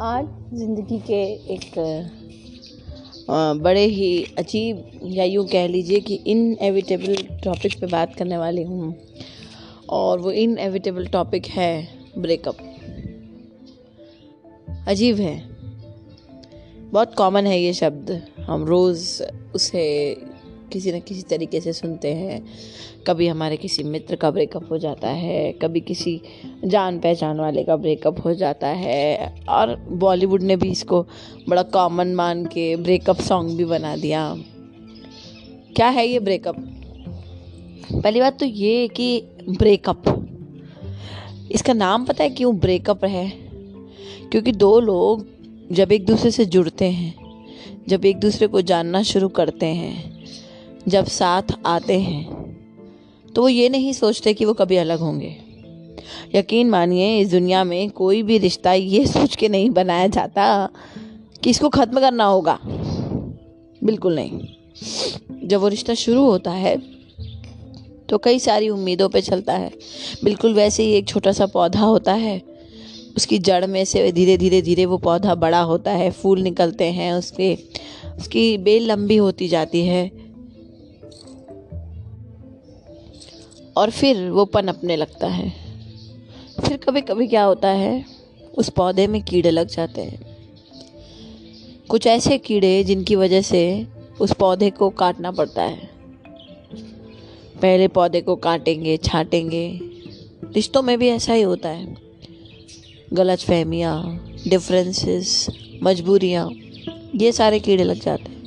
आज ज़िंदगी के एक बड़े ही अजीब या यूँ कह लीजिए कि इनएविटेबल टॉपिक पे बात करने वाली हूँ। और वो इनएविटेबल टॉपिक है ब्रेकअप अजीब है। बहुत कॉमन है ये शब्द। हम रोज़ उसे किसी न किसी तरीके से सुनते हैं। कभी हमारे किसी मित्र का ब्रेकअप हो जाता है, कभी किसी जान पहचान वाले का ब्रेकअप हो जाता है और बॉलीवुड ने भी इसको बड़ा कॉमन मान के ब्रेकअप सॉन्ग भी बना दिया। क्या है ये ब्रेकअप पहली बात तो ये कि ब्रेकअप इसका नाम पता है क्यों ब्रेकअप है? क्योंकि दो लोग जब एक दूसरे से जुड़ते हैं, जब एक दूसरे को जानना शुरू करते हैं जब साथ आते हैं तो वो ये नहीं सोचते कि वो कभी अलग होंगे। यकीन मानिए, इस दुनिया में कोई भी रिश्ता ये सोच के नहीं बनाया जाता कि इसको ख़त्म करना होगा। बिल्कुल नहीं। जब वो रिश्ता शुरू होता है तो कई सारी उम्मीदों पे चलता है। बिल्कुल वैसे ही एक छोटा सा पौधा होता है, उसकी जड़ में से धीरे धीरे धीरे वो पौधा बड़ा होता है, फूल निकलते हैं, उसके, उसकी बेल लंबी होती जाती है। और फिर वो पनपने लगता है। फिर कभी कभी क्या होता है, उस पौधे में कीड़े लग जाते हैं। कुछ ऐसे कीड़े जिनकी वजह से उस पौधे को काटना पड़ता है। पहले पौधे को काटेंगे, छाटेंगे। रिश्तों में भी ऐसा ही होता है। गलत फहमियाँ डिफरेंसेस मजबूरियाँ, ये सारे कीड़े लग जाते हैं।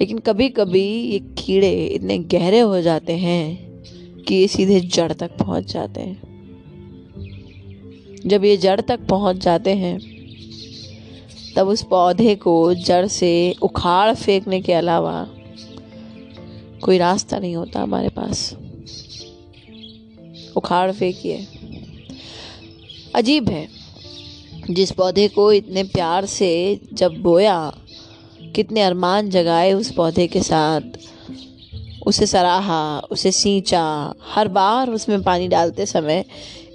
लेकिन कभी कभी ये कीड़े इतने गहरे हो जाते हैं कि ये सीधे जड़ तक पहुँच जाते हैं। जब ये जड़ तक पहुँच जाते हैं, तब उस पौधे को जड़ से उखाड़ फेंकने के अलावा कोई रास्ता नहीं होता हमारे पास। उखाड़ फेंकिए। अजीब है, जिस पौधे को इतने प्यार से जब बोया, कितने अरमान जगाए उस पौधे के साथ उसे सराहा, उसे सींचा। हर बार उसमें पानी डालते समय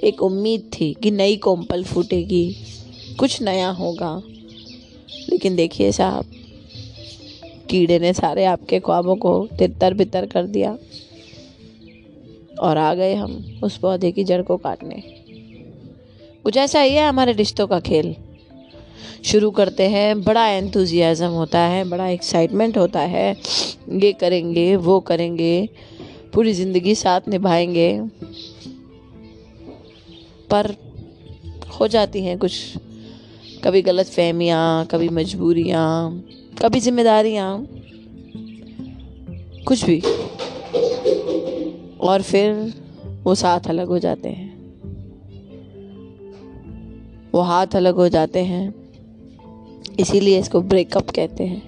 एक उम्मीद थी कि नई कोम्पल फूटेगी, कुछ नया होगा। लेकिन देखिए साहब, कीड़े ने सारे आपके ख्वाबों को तितर बितर कर दिया और आ गए हम उस पौधे की जड़ को काटने। कुछ ऐसा ही है हमारे रिश्तों का खेल। शुरू करते हैं। बड़ा एंथुजियाज़म होता है, बड़ा एक्साइटमेंट होता है। ये करेंगे, वो करेंगे, पूरी ज़िंदगी साथ निभाएँगे। पर हो जाती हैं कुछ, कभी गलत फहमियाँ, कभी मजबूरियाँ, कभी जिम्मेदारियाँ, कुछ भी। और फिर वो साथ अलग हो जाते हैं। वो हाथ अलग हो जाते हैं। इसीलिए इसको ब्रेकअप कहते हैं।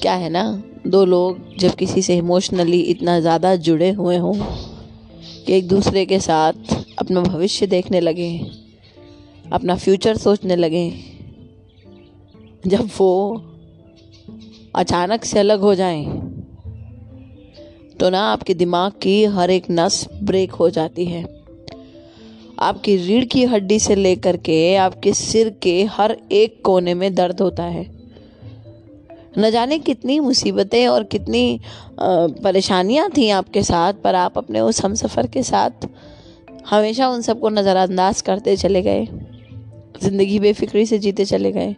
क्या है ना, दो लोग जब किसी से इमोशनली इतना ज़्यादा जुड़े हुए हों कि एक दूसरे के साथ अपना भविष्य देखने लगे, अपना फ्यूचर सोचने लगे, जब वो अचानक से अलग हो जाएँ तो ना आपके दिमाग की हर एक नस ब्रेक हो जाती है। आपकी रीढ़ की हड्डी से लेकर के आपके सिर के हर एक कोने में दर्द होता है। न जाने कितनी मुसीबतें और कितनी परेशानियाँ थी आपके साथ, पर आप अपने उस हम सफ़र के साथ हमेशा उन सबको नज़रअंदाज करते चले गए। ज़िंदगी बेफिक्री से जीते चले गए।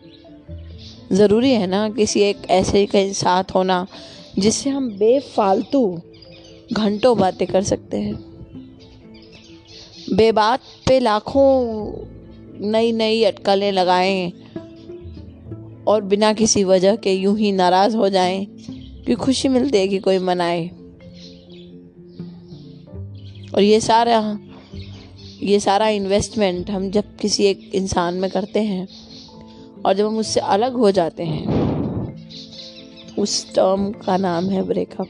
ज़रूरी है ना किसी एक ऐसे के साथ होना, जिससे हम बेफालतू घंटों बातें कर सकते हैं। बेबात पे लाखों नई नई अटकलें लगाएँ और बिना किसी वजह के यूँ ही नाराज़ हो जाएँ कि खुशी मिलती है कि कोई मनाए। और ये सारा ये सारा इन्वेस्टमेंट हम जब किसी एक इंसान में करते हैं और जब हम उससे अलग हो जाते हैं, उस टर्म का नाम है ब्रेकअप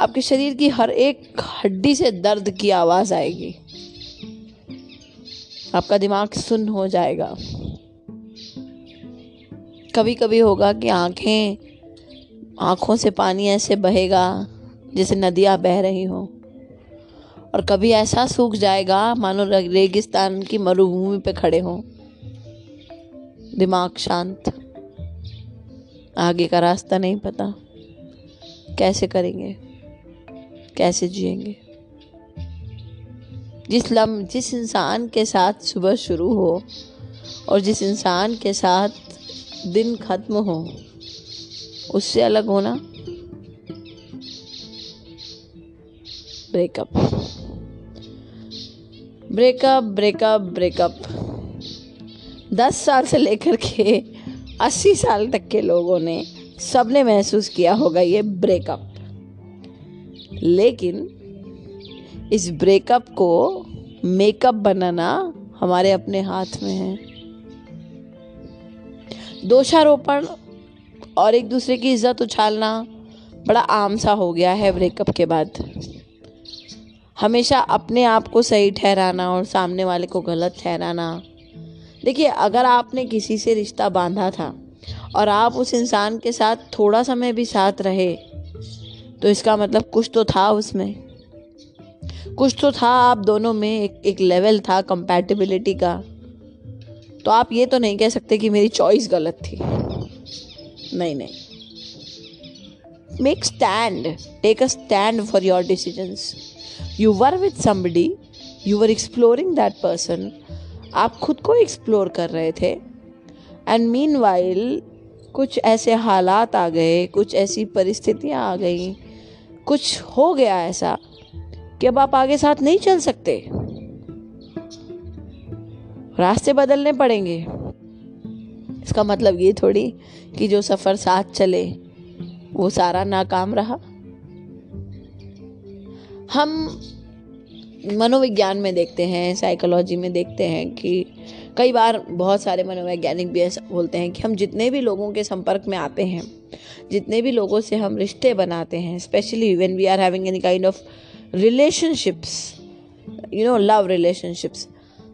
आपके शरीर की हर एक हड्डी से दर्द की आवाज़ आएगी। आपका दिमाग सुन हो जाएगा। कभी कभी होगा कि आँखें, आँखों से पानी ऐसे बहेगा जैसे नदियाँ बह रही हो। और कभी ऐसा सूख जाएगा, मानो रेगिस्तान की मरुभूमि पे खड़े हों। दिमाग शांत। आगे का रास्ता नहीं पता। कैसे करेंगे? कैसे जिएँगे? जिस लम, जिस इंसान के साथ सुबह शुरू हो और जिस इंसान के साथ दिन खत्म हो, उससे अलग होना? ब्रेकअप। Breakup breakup breakup. दस साल से लेकर के अस्सी साल तक के लोगों ने सबने महसूस किया होगा ये ब्रेकअप। लेकिन इस ब्रेकअप को मेकअप बनाना हमारे अपने हाथ में है। दोषारोपण और एक दूसरे की इज़्ज़त उछालना बड़ा आम सा हो गया है ब्रेकअप के बाद। हमेशा अपने आप को सही ठहराना और सामने वाले को गलत ठहराना। देखिए, अगर आपने किसी से रिश्ता बांधा था और आप उस इंसान के साथ थोड़ा समय भी साथ रहे तो इसका मतलब कुछ तो था उसमें। कुछ तो था आप दोनों में एक एक लेवल था कंपैटिबिलिटी का। तो आप ये तो नहीं कह सकते कि मेरी चॉइस गलत थी। नहीं नहीं। Make stand take a stand for your decisions you were with somebody you were exploring that person आप खुद को एक्सप्लोर कर रहे थे। एंड मीन वाइल कुछ ऐसे हालात आ गए, कुछ ऐसी परिस्थितियाँ आ गई। कुछ हो गया ऐसा कि अब आप आगे साथ नहीं चल सकते। रास्ते बदलने पड़ेंगे। इसका मतलब ये थोड़ी कि जो सफ़र साथ चले, वो सारा नाकाम रहा। हम मनोविज्ञान में देखते हैं साइकोलॉजी में देखते हैं कि कई बार बहुत सारे मनोवैज्ञानिक भी ऐसा बोलते हैं कि हम जितने भी लोगों के संपर्क में आते हैं, जितने भी लोगों से हम रिश्ते बनाते हैं specially when we are having any kind of relationships you know love relationships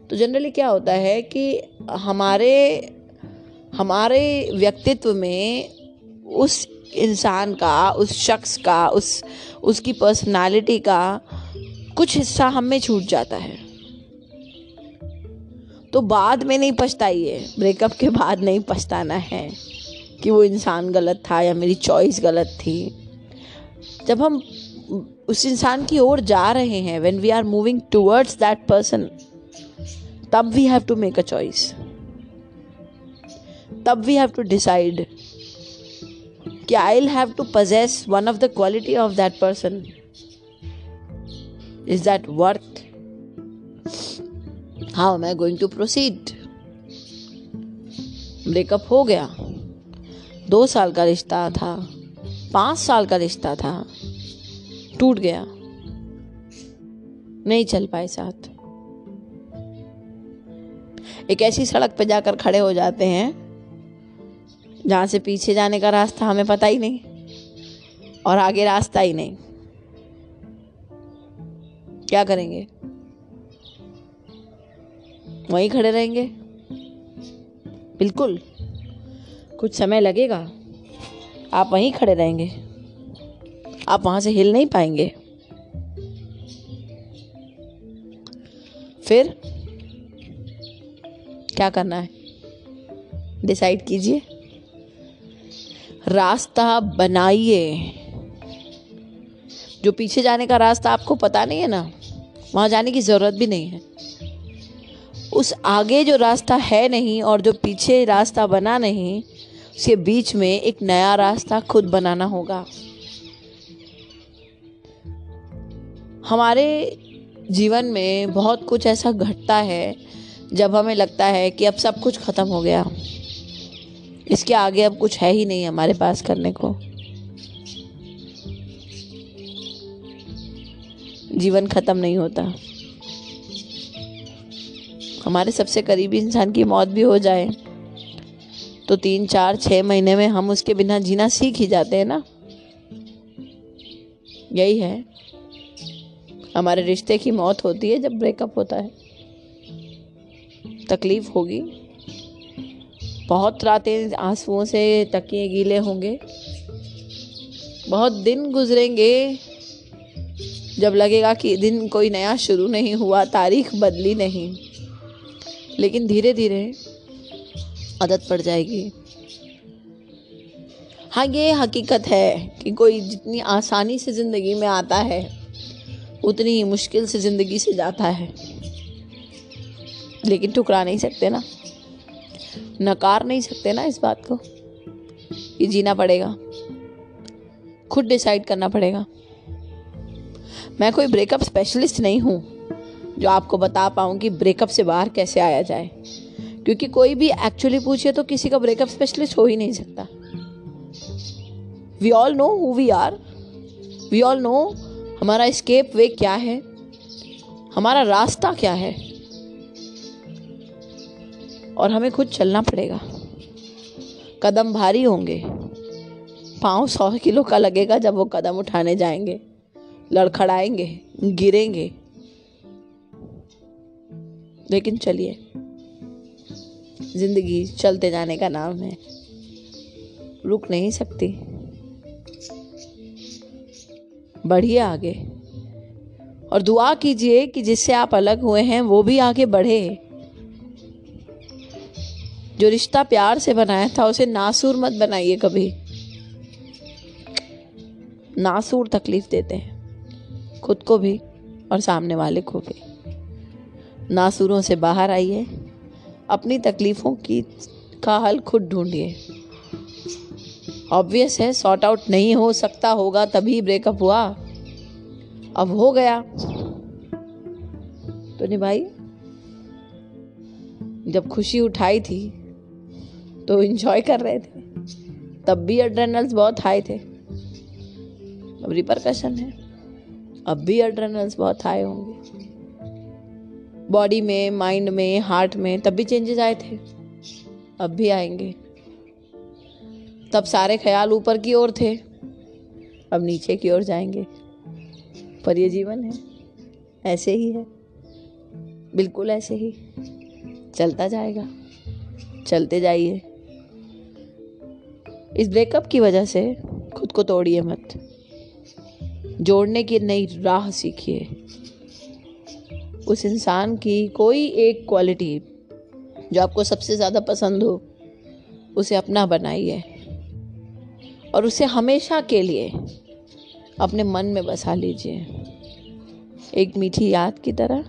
तो जनरली क्या होता है कि हमारे हमारे व्यक्तित्व में उस इंसान का, उस शख्स का, उस, उसकी पर्सनालिटी का कुछ हिस्सा हम छूट जाता है। तो बाद में नहीं पछताइए ब्रेकअप के बाद नहीं पछताना है कि वो इंसान गलत था या मेरी चॉइस गलत थी। जब हम उस इंसान की ओर जा रहे हैं when we are moving towards that person तब we have to make a choice तब वी हैव टू डिसाइड कि I will have to possess one of the quality of that person is that worth how am I going to proceed breakup हो गया। दो साल का रिश्ता था। पाँच साल का रिश्ता था। टूट गया। नहीं चल पाए साथ। एक ऐसी सड़क पर जाकर खड़े हो जाते हैं, जहाँ से पीछे जाने का रास्ता हमें पता ही नहीं और आगे रास्ता ही नहीं। क्या करेंगे? वहीं खड़े रहेंगे। बिल्कुल। कुछ समय लगेगा, आप वहीं खड़े रहेंगे। आप वहाँ से हिल नहीं पाएँगे। फिर क्या करना है? डिसाइड कीजिए। रास्ता बनाइए। जो पीछे जाने का रास्ता आपको पता नहीं है ना, वहाँ जाने की ज़रूरत भी नहीं है। उस आगे जो रास्ता है नहीं और जो पीछे रास्ता बना नहीं, उसके बीच में एक नया रास्ता खुद बनाना होगा। हमारे जीवन में बहुत कुछ ऐसा घटता है, जब हमें लगता है कि अब सब कुछ ख़त्म हो गया। इसके आगे अब कुछ है ही नहीं हमारे पास करने को। जीवन ख़त्म नहीं होता। हमारे सबसे करीबी इंसान की मौत भी हो जाए तो तीन, चार छः महीने में हम उसके बिना जीना सीख ही जाते हैं ना? यही है। हमारे रिश्ते की मौत होती है जब ब्रेकअप होता है। तकलीफ़ होगी। बहुत रातें आंसुओं से तकिए गीले होंगे। बहुत दिन गुजरेंगे, जब लगेगा कि दिन कोई नया शुरू नहीं हुआ, तारीख बदली नहीं। लेकिन धीरे धीरे आदत पड़ जाएगी। हाँ ये हकीकत है कि कोई जितनी आसानी से ज़िंदगी में आता है, उतनी ही मुश्किल से ज़िंदगी से जाता है। लेकिन ठुकरा नहीं सकते ना। नकार नहीं सकते ना इस बात को। कि जीना पड़ेगा। खुद डिसाइड करना पड़ेगा। मैं कोई ब्रेकअप स्पेशलिस्ट नहीं हूँ। जो आपको बता पाऊँ कि ब्रेकअप से बाहर कैसे आया जाए। क्योंकि कोई भी एक्चुअली पूछे तो किसी का ब्रेकअप स्पेशलिस्ट हो ही नहीं सकता। We all know who we are we all know हमारा स्केप वे क्या है। हमारा रास्ता क्या है। और हमें खुद चलना पड़ेगा। कदम भारी होंगे। पाँव सौ किलो का लगेगा जब वो कदम उठाने जाएँगे। लड़खड़ाएँगे, गिरेंगे। लेकिन चलिए। ज़िंदगी चलते जाने का नाम है। रुक नहीं सकती। बढ़िए आगे। और दुआ कीजिए कि जिससे आप अलग हुए हैं, वो भी आगे बढ़े। जो रिश्ता प्यार से बनाया था, उसे नासूर मत बनाइए कभी। नासूर तकलीफ़ देते हैं। खुद को भी और सामने वाले को भी। नासूरों से बाहर आइए, अपनी तकलीफ़ों की, का हल खुद ढूंढिए। ऑब्वियस है सॉर्ट आउट नहीं हो सकता होगा, तभी ब्रेकअप हुआ। अब हो गया। तो भाई जब खुशी उठाई थी तो इंजॉय कर रहे थे। तब भी एड्रेनल्स बहुत हाई थे। अब रिपरकशन है। अब भी एड्रेनल्स बहुत हाई होंगे। बॉडी में माइंड में हार्ट में, तब भी चेंजेस आए थे। अब भी आएँगे। तब सारे ख्याल ऊपर की ओर थे। अब नीचे की ओर जाएँगे। पर ये जीवन है। ऐसे ही है। बिल्कुल ऐसे ही। चलता जाएगा। चलते जाइए। इस ब्रेकअप की वजह से खुद को तोड़िए मत। जोड़ने की नई राह सीखिए। उस इंसान की कोई एक क्वालिटी जो आपको सबसे ज़्यादा पसंद हो, उसे अपना बनाइए। और उसे हमेशा के लिए अपने मन में बसा लीजिए। एक मीठी याद की तरह।